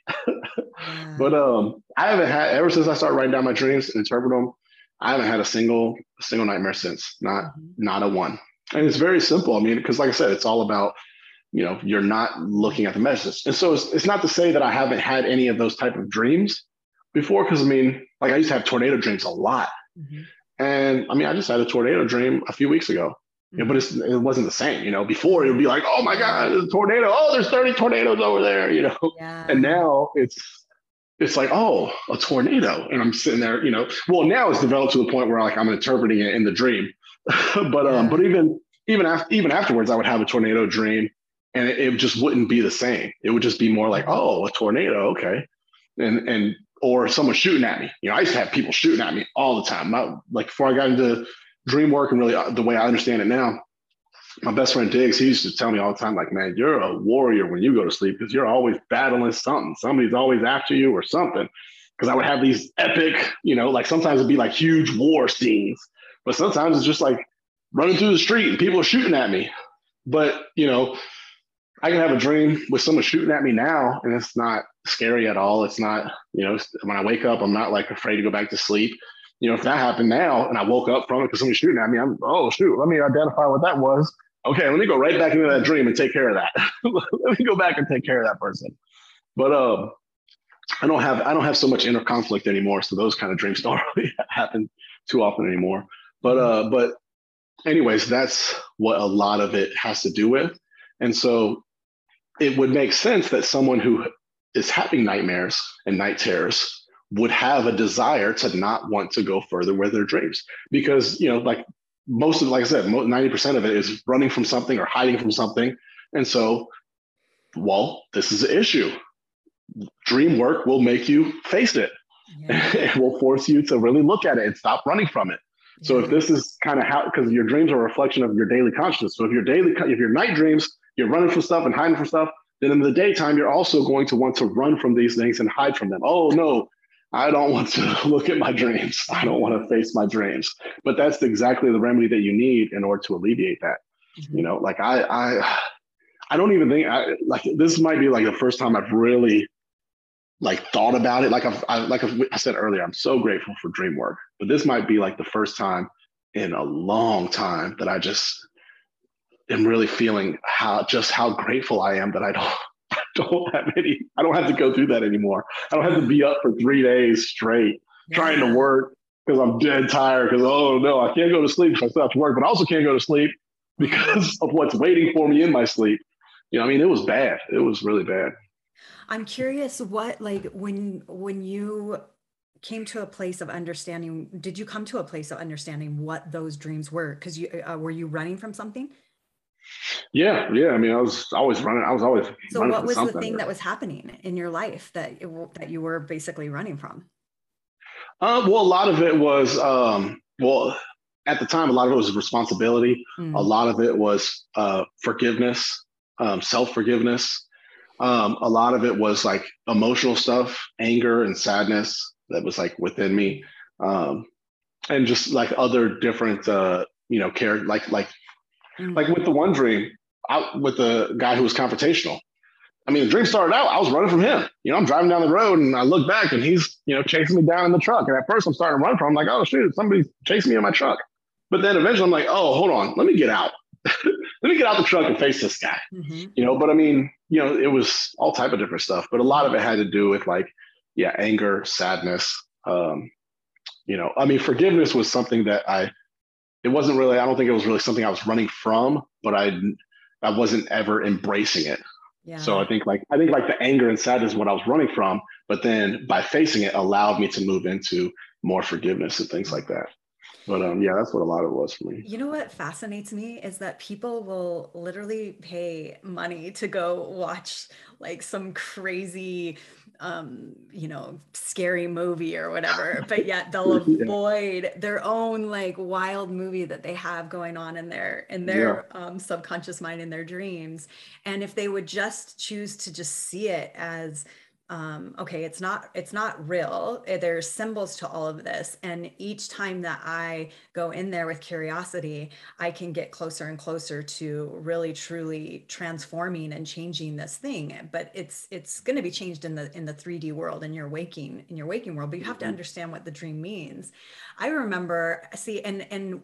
but um, I haven't had ever since I started writing down my dreams and interpret them. I haven't had a single a single nightmare since, not mm-hmm. not a one. And it's very simple. I mean, because like I said, it's all about you know you're not looking at the message. And so it's, it's not to say that I haven't had any of those type of dreams before, because I mean, like I used to have tornado dreams a lot. Mm-hmm. And I mean, I just had a tornado dream a few weeks ago. You know, but it wasn't the same. You know, before it would be like, oh my God, there's a tornado. Oh, there's 30 tornadoes over there, you know. Yeah. And now it's it's like, oh, a tornado. And I'm sitting there, you know. Well, now it's developed to the point where like I'm interpreting it in the dream. but um, but even even after even afterwards, I would have a tornado dream and it, it just wouldn't be the same. It would just be more like, oh, a tornado, okay. And and or someone shooting at me. You know, I used to have people shooting at me all the time. Not like before I got into dream work and really uh, the way I understand it now. My best friend Diggs, he used to tell me all the time, like, man, you're a warrior when you go to sleep because you're always battling something. Somebody's always after you or something. Because I would have these epic, you know, like sometimes it'd be like huge war scenes, but sometimes it's just like running through the street and people are shooting at me. But, you know, I can have a dream with someone shooting at me now and it's not scary at all. It's not, you know, when I wake up, I'm not like afraid to go back to sleep you know, if that happened now and I woke up from it because somebody's shooting at me, I'm, oh, shoot, let me identify what that was. Okay, let me go right back into that dream and take care of that. let me go back and take care of that person. But um, I don't have I don't have so much inner conflict anymore, so those kind of dreams don't really happen too often anymore. But uh, but anyways, that's what a lot of it has to do with, and so it would make sense that someone who is having nightmares and night terrors would have a desire to not want to go further with their dreams. Because you know like most of like i said 90% of it is running from something or hiding from something. And so well this is an issue. Dream work will make you face it. Yeah. it will force you to really look at it and stop running from it. So if this is kind of how because your dreams are a reflection of your daily consciousness. So if your daily if your night dreams you're running from stuff and hiding from stuff then in the daytime you're also going to want to run from these things and hide from them oh no I don't want to look at my dreams. I don't want to face my dreams. But that's exactly the remedy that you need in order to alleviate that. Mm-hmm. You know, like I, I, I don't even think I like this might be like the first time I've really like thought about it. Like I've, I, like I said earlier, I'm so grateful for dream work, but this might be like the first time in a long time that I just am really feeling how just how grateful I am that I don't don't have any, I don't have to go through that anymore. I don't have to be up for three days straight yeah. trying to work because I'm dead tired because, oh no, I can't go to sleep if I still have to work, but I also can't go to sleep because of what's waiting for me in my sleep. You know, I mean, it was bad. It was really bad. I'm curious what, like, when, when you came to a place of understanding, did you come to a place of understanding what those dreams were? Because you, uh, were you running from something? Yeah, yeah. I mean, I was always running. I was always. So, what was the thing that was happening in your life that it, that you were basically running from? Uh, well, a lot of it was. Um, well, at the time, a lot of it was responsibility. Mm. A lot of it was uh, forgiveness, um, self forgiveness. Um, a lot of it was like emotional stuff, anger and sadness that was like within me, um, and just like other different, uh, you know, care like like Mm-hmm. Like with the one dream, out with the guy who was confrontational. I mean, the dream started out, I was running from him. You know, I'm driving down the road and I look back and he's, you know, chasing me down in the truck. And at first I'm starting to run from him, like, oh shoot, somebody's chasing me in my truck. But then eventually I'm like, oh, hold on, let me get out. let me get out the truck and face this guy. Mm-hmm. You know, but I mean, you know, it was all type of different stuff. But a lot of it had to do with like, yeah, anger, sadness. Um, you know, I mean, forgiveness was something that I it wasn't really i don't think it was really something i was running from but i i wasn't ever embracing it yeah. so i think like i think like the anger and sadness is what i was running from but then by facing it allowed me to move into more forgiveness and things like that but um, yeah, that's what a lot of it was for me. You know what fascinates me is that people will literally pay money to go watch like some crazy, um, you know, scary movie or whatever, but yet they'll avoid yeah. their own like wild movie that they have going on in their in their yeah. um, subconscious mind in their dreams. And if they would just choose to just see it as um, okay it's not it's not real. Eh, there's symbols to all of this. And each time that i go in there with curiosity i can get closer and closer to really truly transforming and changing this thing. But it's it's going to be changed in the in the 3d world in your waking in your waking world but you have to mm-hmm. understand what the dream means. I remember see and and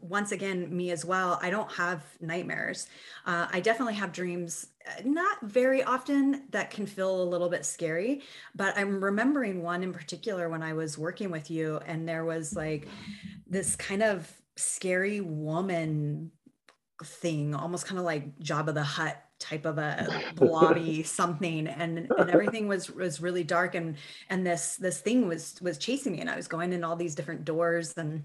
once again me as well i don't have nightmares. Uh, i definitely have dreams Uh, not very often that can feel a little bit scary but i'm remembering one in particular when i was working with you and there was like this kind of scary woman thing almost kind of like Jabba the Hutt type of a blobby something and and everything was was really dark and and this this thing was was chasing me and i was going in all these different doors and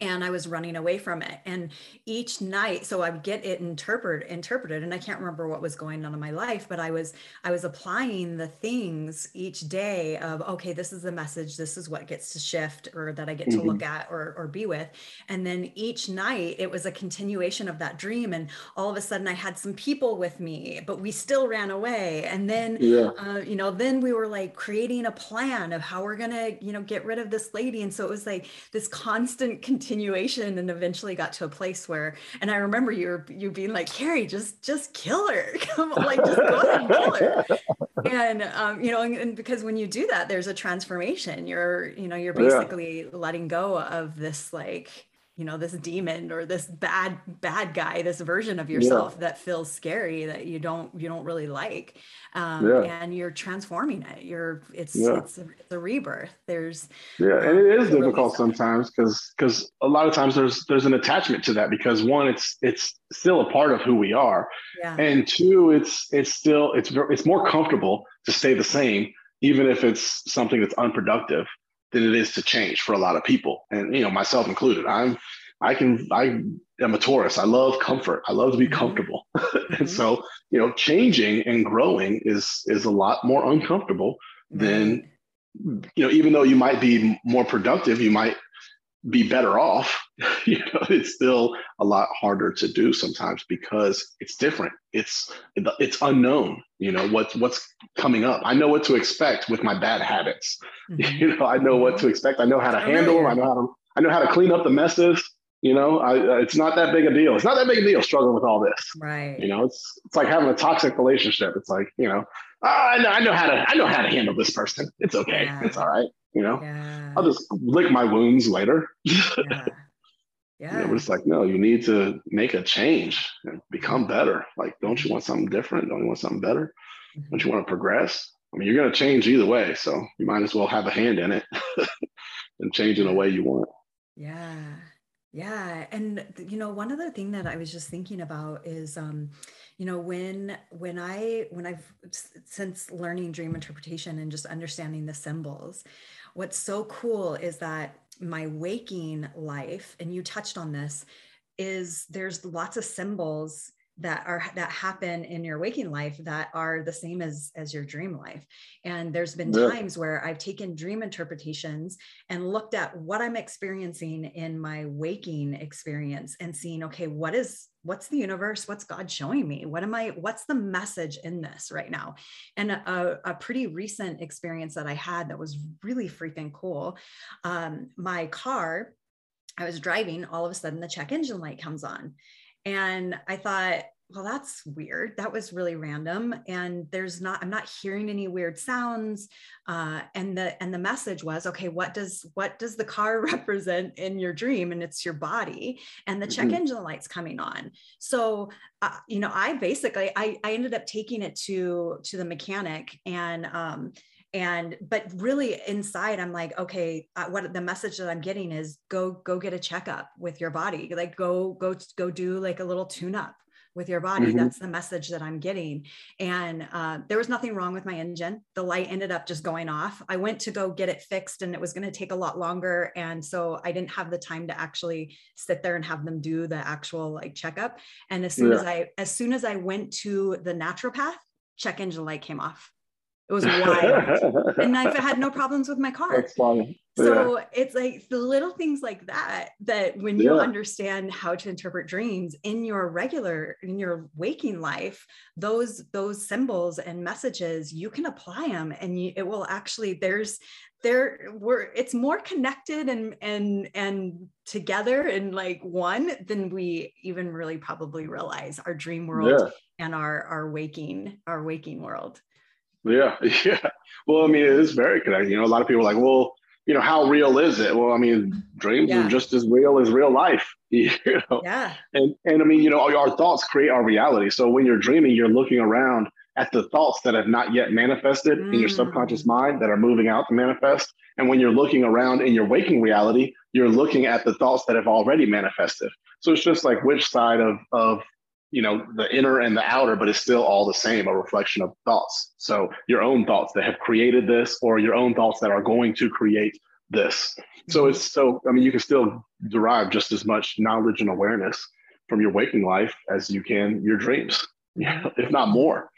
and I was running away from it. And each night, so I would get it interpreted, interpreted, and I can't remember what was going on in my life, but I was I was applying the things each day of okay, this is the message, this is what gets to shift or that I get to mm-hmm. look at or or be with. And then each night it was a continuation of that dream. And all of a sudden I had some people with me, but we still ran away. And then yeah. uh, you know, then we were like creating a plan of how we're gonna, you know, get rid of this lady. And so it was like this constant continuation and eventually got to a place where and i remember you were you being like Kari just just kill her. Come on like just go ahead and kill her. And um, you know and, and, because when you do that there's a transformation. You're you know you're basically yeah. letting go of this like you know this demon or this bad bad guy this version of yourself yeah. that feels scary that you don't you don't really like um, yeah. and you're transforming it you're it's yeah. it's, a, it's a rebirth there's yeah and it is difficult sometimes because because a lot of times there's there's an attachment to that because one it's it's still a part of who we are yeah. and two it's it's still it's it's more comfortable to stay the same even if it's something that's unproductive than it is to change for a lot of people, and you know myself included. I'm I can I am a Taurus. I love comfort. I love to be mm-hmm. comfortable, mm-hmm. and so you know changing and growing is is a lot more uncomfortable mm-hmm. than you know even though you might be more productive, you might be better off you know it's still a lot harder to do sometimes because it's different. It's it's unknown you know what's what's coming up. I know what to expect with my bad habits. Mm-hmm. you know i know what to expect. I know how to handle them i know how to i know how to clean up the messes you know I, it's not that big a deal it's not that big a deal struggling with all this right you know it's it's like having a toxic relationship it's like you know oh, I know I know how to I know how to handle this person. It's okay. Yeah. It's all right. You know, yeah. I'll just lick my wounds later. yeah. Yeah. You know, it's like, no, you need to make a change and become better. Like, don't you want something different? Don't you want something better? Mm-hmm. Don't you want to progress? I mean, you're going to change either way. So you might as well have a hand in it and change in a way you want. Yeah. Yeah. And, you know, one other thing that I was just thinking about is, um, you know when when i when i've since learning dream interpretation and just understanding the symbols what's so cool is that my waking life and you touched on this is there's lots of symbols that are that happen in your waking life that are the same as as your dream life. And there's been yeah. times where i've taken dream interpretations and looked at what i'm experiencing in my waking experience and seeing okay what is what's the universe? What's god showing me? What am i what's the message in this right now? And a, a pretty recent experience that i had that was really freaking cool um, my car i was driving all of a sudden the check engine light comes on and I thought, well, that's weird. That was really random. And there's not, I'm not hearing any weird sounds. Uh, and the and the message was, okay, what does what does the car represent in your dream? And it's your body. And the check mm-hmm. engine light's coming on. So uh, you know, I basically I I ended up taking it to to the mechanic and um and but really inside i'm like okay uh, what the message that i'm getting is go go get a checkup with your body like go go go do like a little tune up with your body. Mm-hmm. That's the message that I'm getting. And uh, there was nothing wrong with my engine. The light ended up just going off. I went to go get it fixed and it was going to take a lot longer. And so I didn't have the time to actually sit there and have them do the actual like checkup. And as soon yeah. as I, as soon as I went to the naturopath, check engine light came off. It was wild. and I had no problems with my car. That's funny. So yeah. it's like the little things like that, that when you yeah. understand how to interpret dreams in your regular, in your waking life, those, those symbols and messages, you can apply them and you, it will actually, there's, there we're it's more connected and and and together and like one than we even really probably realize our dream world yeah. and our our waking our waking world yeah, yeah. Well, I mean, it is very connected. You know, a lot of people are like, well, you know, how real is it? Well, I mean, dreams yeah. are just as real as real life. You know? Yeah. And and I mean, you know, our thoughts create our reality. So when you're dreaming, you're looking around at the thoughts that have not yet manifested mm. in your subconscious mm. mind that are moving out to manifest. And when you're looking around in your waking reality, you're looking at the thoughts that have already manifested. So it's just like which side of of you know the inner and the outer but it's still all the same a reflection of thoughts. So your own thoughts that have created this or your own thoughts that are going to create this. So mm-hmm. it's so i mean you can still derive just as much knowledge and awareness from your waking life as you can your dreams yeah. if not more.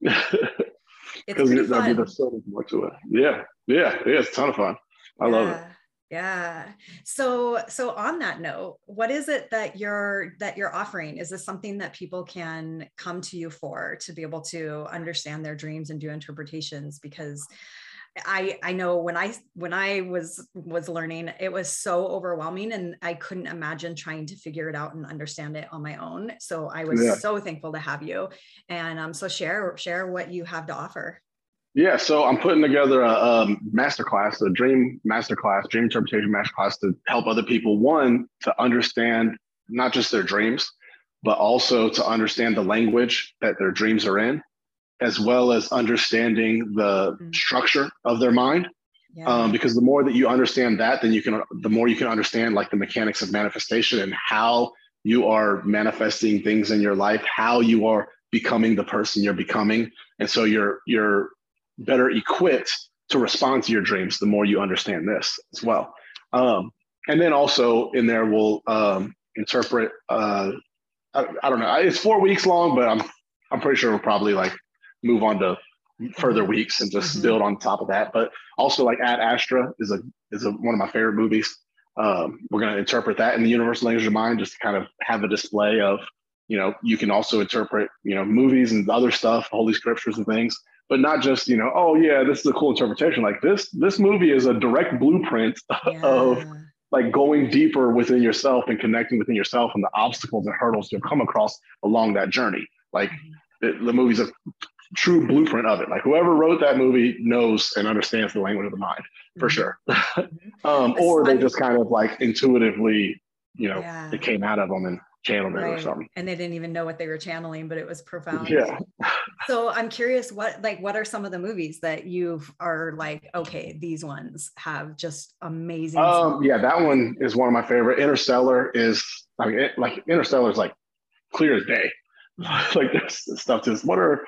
Because there's so much more to it. Yeah. Yeah. Yeah it's a ton of fun. I yeah. love it yeah. So so on that note, what is it that you're that you're offering? Is this something that people can come to you for to be able to understand their dreams and do interpretations because I I know when I when I was was learning it was so overwhelming and I couldn't imagine trying to figure it out and understand it on my own. So I was yeah. so thankful to have you. And um so share share what you have to offer. Yeah, so I'm putting together a, a masterclass, a dream masterclass, dream interpretation masterclass to help other people, one, to understand not just their dreams, but also to understand the language that their dreams are in, as well as understanding the mm-hmm. structure of their mind. Yeah. Um, because the more that you understand that, then you can, the more you can understand like the mechanics of manifestation and how you are manifesting things in your life, how you are becoming the person you're becoming. And so you're, you're better equipped to respond to your dreams the more you understand this as well. Um, and then also in there, we'll um, interpret. Uh, I, I, don't know. It's four weeks long, but I'm I'm pretty sure we'll probably like move on to further mm-hmm. weeks and just mm-hmm. build on top of that. But also like Ad Astra is a is a, one of my favorite movies. Um, we're going to interpret that in the universal language of mind, just to kind of have a display of, you know, you can also interpret, you know, movies and other stuff, holy scriptures and things but not just you know oh yeah this is a cool interpretation like this this movie is a direct blueprint yeah. of like going deeper within yourself and connecting within yourself and the obstacles and hurdles you'll come across along that journey like it, the movie's a true blueprint of it like whoever wrote that movie knows and understands the language of the mind for mm-hmm. sure mm-hmm. um, or they just kind of like intuitively you know yeah. it came out of them and channeled right. or something. And they didn't even know what they were channeling, but it was profound. Yeah. so I'm curious what like what are some of the movies that you are like, okay, these ones have just amazing. Um, yeah, that one is one of my favorite. Interstellar is like it, like Interstellar is like clear as day. like this stuff just what are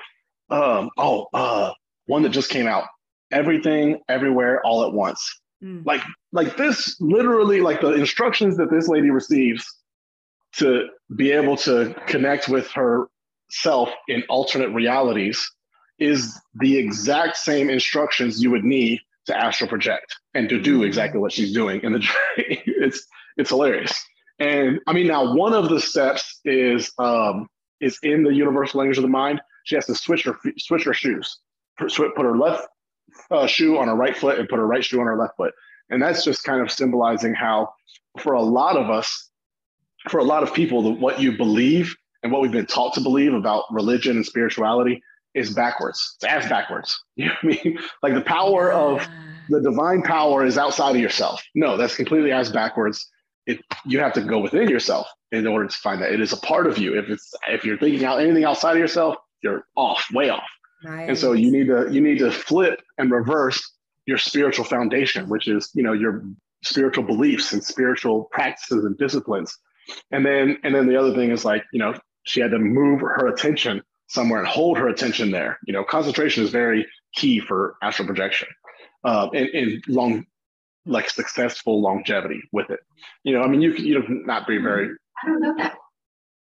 um oh uh one that just came out. Everything everywhere all at once. Mm. Like like this literally like the instructions that this lady receives to be able to connect with herself in alternate realities is the exact same instructions you would need to astral project and to do exactly what she's doing in the dream. it's it's hilarious. And I mean, now one of the steps is um, is in the universal language of the mind. She has to switch her switch her shoes, put her left uh, shoe on her right foot and put her right shoe on her left foot, and that's just kind of symbolizing how, for a lot of us, for a lot of people, the, what you believe and what we've been taught to believe about religion and spirituality is backwards. It's ass backwards. You know what I mean? Like the power of the divine power is outside of yourself. No, that's completely ass backwards. It, you have to go within yourself in order to find that it is a part of you. If it's if you're thinking out anything outside of yourself, you're off, way off. Right. And so you need to you need to flip and reverse your spiritual foundation, which is you know your spiritual beliefs and spiritual practices and disciplines. And then and then the other thing is like you know she had to move her attention somewhere and hold her attention there. You know, concentration is very key for astral projection uh, and, and long, like successful longevity with it. You know, I mean, you can you know not be very. I don't know that.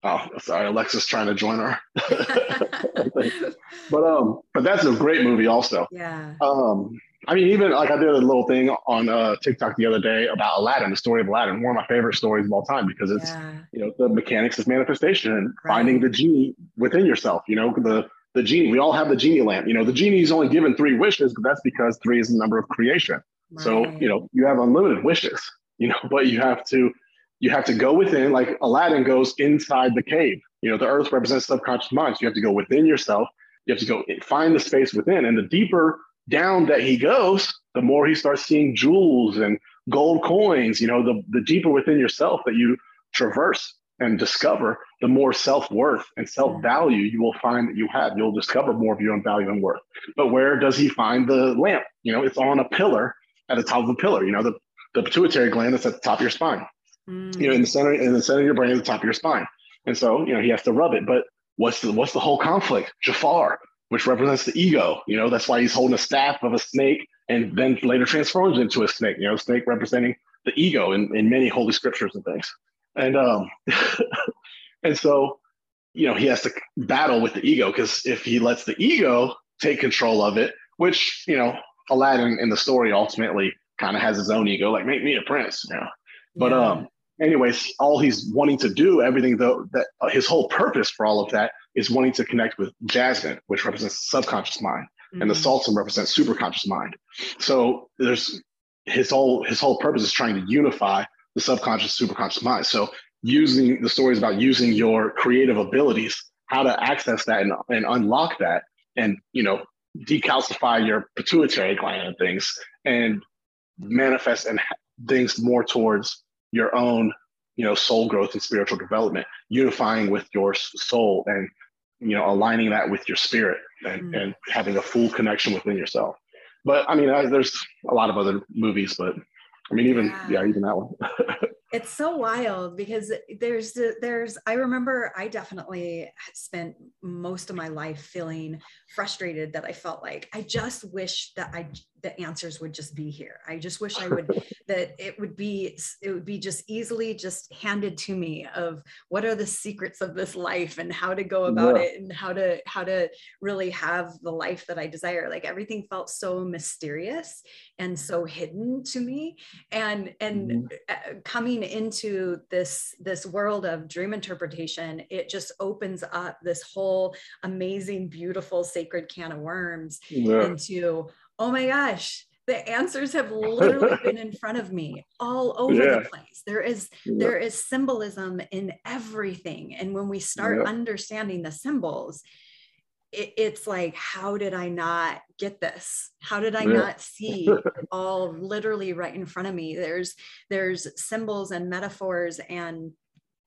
Oh, sorry, Alexa's trying to join her. but um, but that's a great movie also. Yeah. Um, I mean, even like I did a little thing on uh, TikTok the other day about Aladdin, the story of Aladdin, one of my favorite stories of all time because it's yeah. you know the mechanics of manifestation and right. finding the genie within yourself. You know the the genie. We all have the genie lamp. You know the genie is only given three wishes, but that's because three is the number of creation. Right. So you know you have unlimited wishes. You know, but you have to you have to go within. Like Aladdin goes inside the cave. You know the earth represents subconscious mind. So you have to go within yourself. You have to go find the space within, and the deeper down that he goes, the more he starts seeing jewels and gold coins, you know, the, the deeper within yourself that you traverse and discover, the more self worth and self value you will find that you have. You'll discover more of your own value and worth. But where does he find the lamp? You know, it's on a pillar at the top of a pillar, you know, the, the pituitary gland that's at the top of your spine, mm. you know, in the center, in the center of your brain, at the top of your spine. And so, you know, he has to rub it. But what's the, what's the whole conflict? Jafar, which represents the ego. You know, that's why he's holding a staff of a snake and then later transforms into a snake, you know, snake representing the ego in, in many holy scriptures and things. And um and so, you know, he has to battle with the ego because if he lets the ego take control of it, which, you know, Aladdin in the story ultimately kind of has his own ego, like make me a prince, you know. But yeah. um anyways, all he's wanting to do, everything though that uh, his whole purpose for all of that is wanting to connect with Jasmine, which represents subconscious mind, mm-hmm. and the mm. Sultan represents superconscious mind. So there's his whole his whole purpose is trying to unify the subconscious, superconscious mind. So using the stories about using your creative abilities, how to access that and, and unlock that, and you know decalcify your pituitary gland and things, and manifest and things more towards your own you know soul growth and spiritual development unifying with your soul and you know aligning that with your spirit and, mm. and having a full connection within yourself. But i mean I, there's a lot of other movies but i mean even yeah, yeah even that one. It's so wild because there's there's i remember i definitely spent most of my life feeling frustrated that i felt like i just wish that i the answers would just be here i just wish i would that it would be it would be just easily just handed to me of what are the secrets of this life and how to go about yeah. it and how to how to really have the life that i desire like everything felt so mysterious and so hidden to me and and mm-hmm. Uh, coming into this this world of dream interpretation it just opens up this whole amazing beautiful sacred can of worms yeah. into oh my gosh the answers have literally been in front of me all over yeah. the place there is yeah. there is symbolism in everything and when we start yeah. understanding the symbols it, it's like how did i not get this how did i not see all literally right in front of me there's there's symbols and metaphors and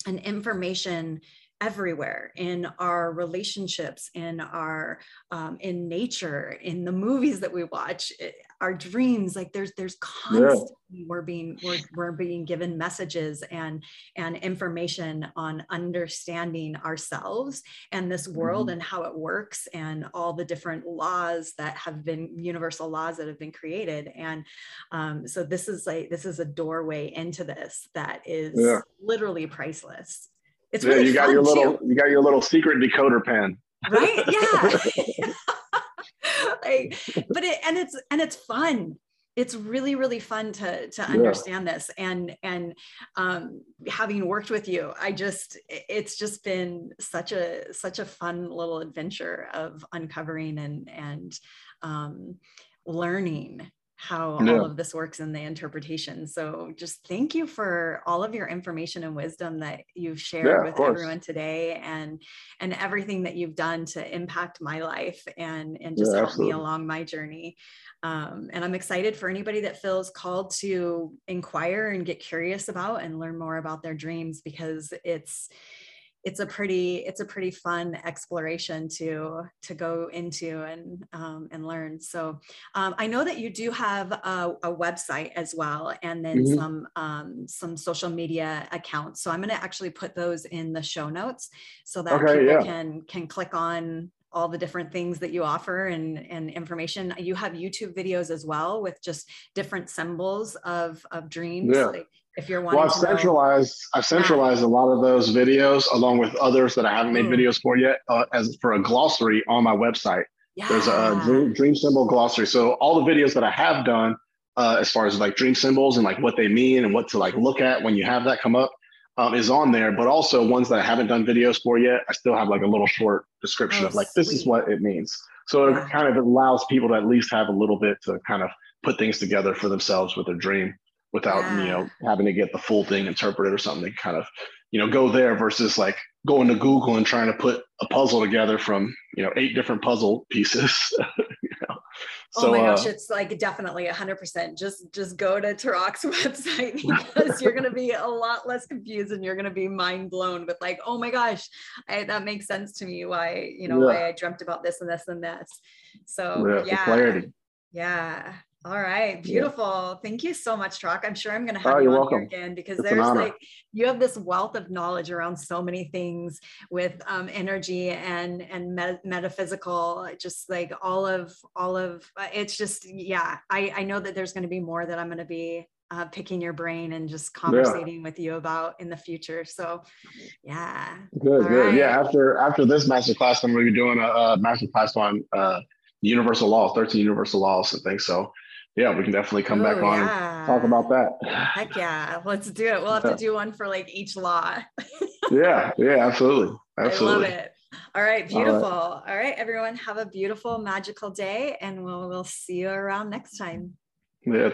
and information everywhere in our relationships in our um, in nature in the movies that we watch eh, our dreams like there's there's constantly yeah. we're being we're, we're being given messages and and information on understanding ourselves and this world mm-hmm. and how it works and all the different laws that have been universal laws that have been created and um, so this is like this is a doorway into this that is yeah. literally priceless it's yeah, you got your little too. you got your little secret decoder pen. Right? Yeah. like, but it and it's and it's fun. It's really really fun to to understand yeah. this and and um, having worked with you, I just it's just been such a such a fun little adventure of uncovering and and um, learning how yeah. all of this works in the interpretation. So just thank you for all of your information and wisdom that you've shared yeah, with everyone today and and everything that you've done to impact my life and and just yeah, help me along my journey. Um, and I'm excited for anybody that feels called to inquire and get curious about and learn more about their dreams because it's it's a pretty it's a pretty fun exploration to to go into and um, and learn so um, i know that you do have a, a website as well and then mm-hmm. some um, some social media accounts so i'm going to actually put those in the show notes so that okay, people yeah. can can click on all the different things that you offer and, and information. You have YouTube videos as well with just different symbols of, of dreams. Yeah. Like if you're wanting well, I've centralized, know. I've centralized a lot of those videos along with others that I haven't made mm. videos for yet uh, as for a glossary on my website. Yeah. There's a dream, dream, symbol glossary. So all the videos that I have done uh, as far as like dream symbols and like what they mean and what to like look at when you have that come up, um, is on there, but also ones that I haven't done videos for yet. I still have like a little short description oh, of like, sweet. this is what it means. So it kind of allows people to at least have a little bit to kind of put things together for themselves with their dream without, you know, having to get the full thing interpreted or something. Kind of, you know, go there versus like going to Google and trying to put a puzzle together from, you know, eight different puzzle pieces. So, oh my gosh, uh, it's like definitely hundred percent. Just just go to Tarak's website because you're gonna be a lot less confused and you're gonna be mind blown with like, oh my gosh, I, that makes sense to me. Why you know yeah. why I dreamt about this and this and this. So yeah, yeah, yeah. All right, beautiful. Yeah. Thank you so much, Tarak. I'm sure I'm going to have oh, you on welcome. here again because it's there's like you have this wealth of knowledge around so many things with um, energy and and metaphysical. Just like all of all of uh, it's just yeah. I I know that there's going to be more that I'm going to be uh, picking your brain and just conversating yeah. with you about in the future. So, yeah. Good, All good. Right. Yeah. After after this master class, I'm going to be doing a, a master class on uh, universal laws, 13 universal laws and things. So yeah, we can definitely come Ooh, back on yeah. and talk about that. Heck yeah, let's do it. We'll have yeah. to do one for like each law. yeah, yeah, absolutely. Absolutely. I love it. All right, beautiful. All right. All right, everyone, have a beautiful, magical day, and we'll we'll see you around next time. Yeah.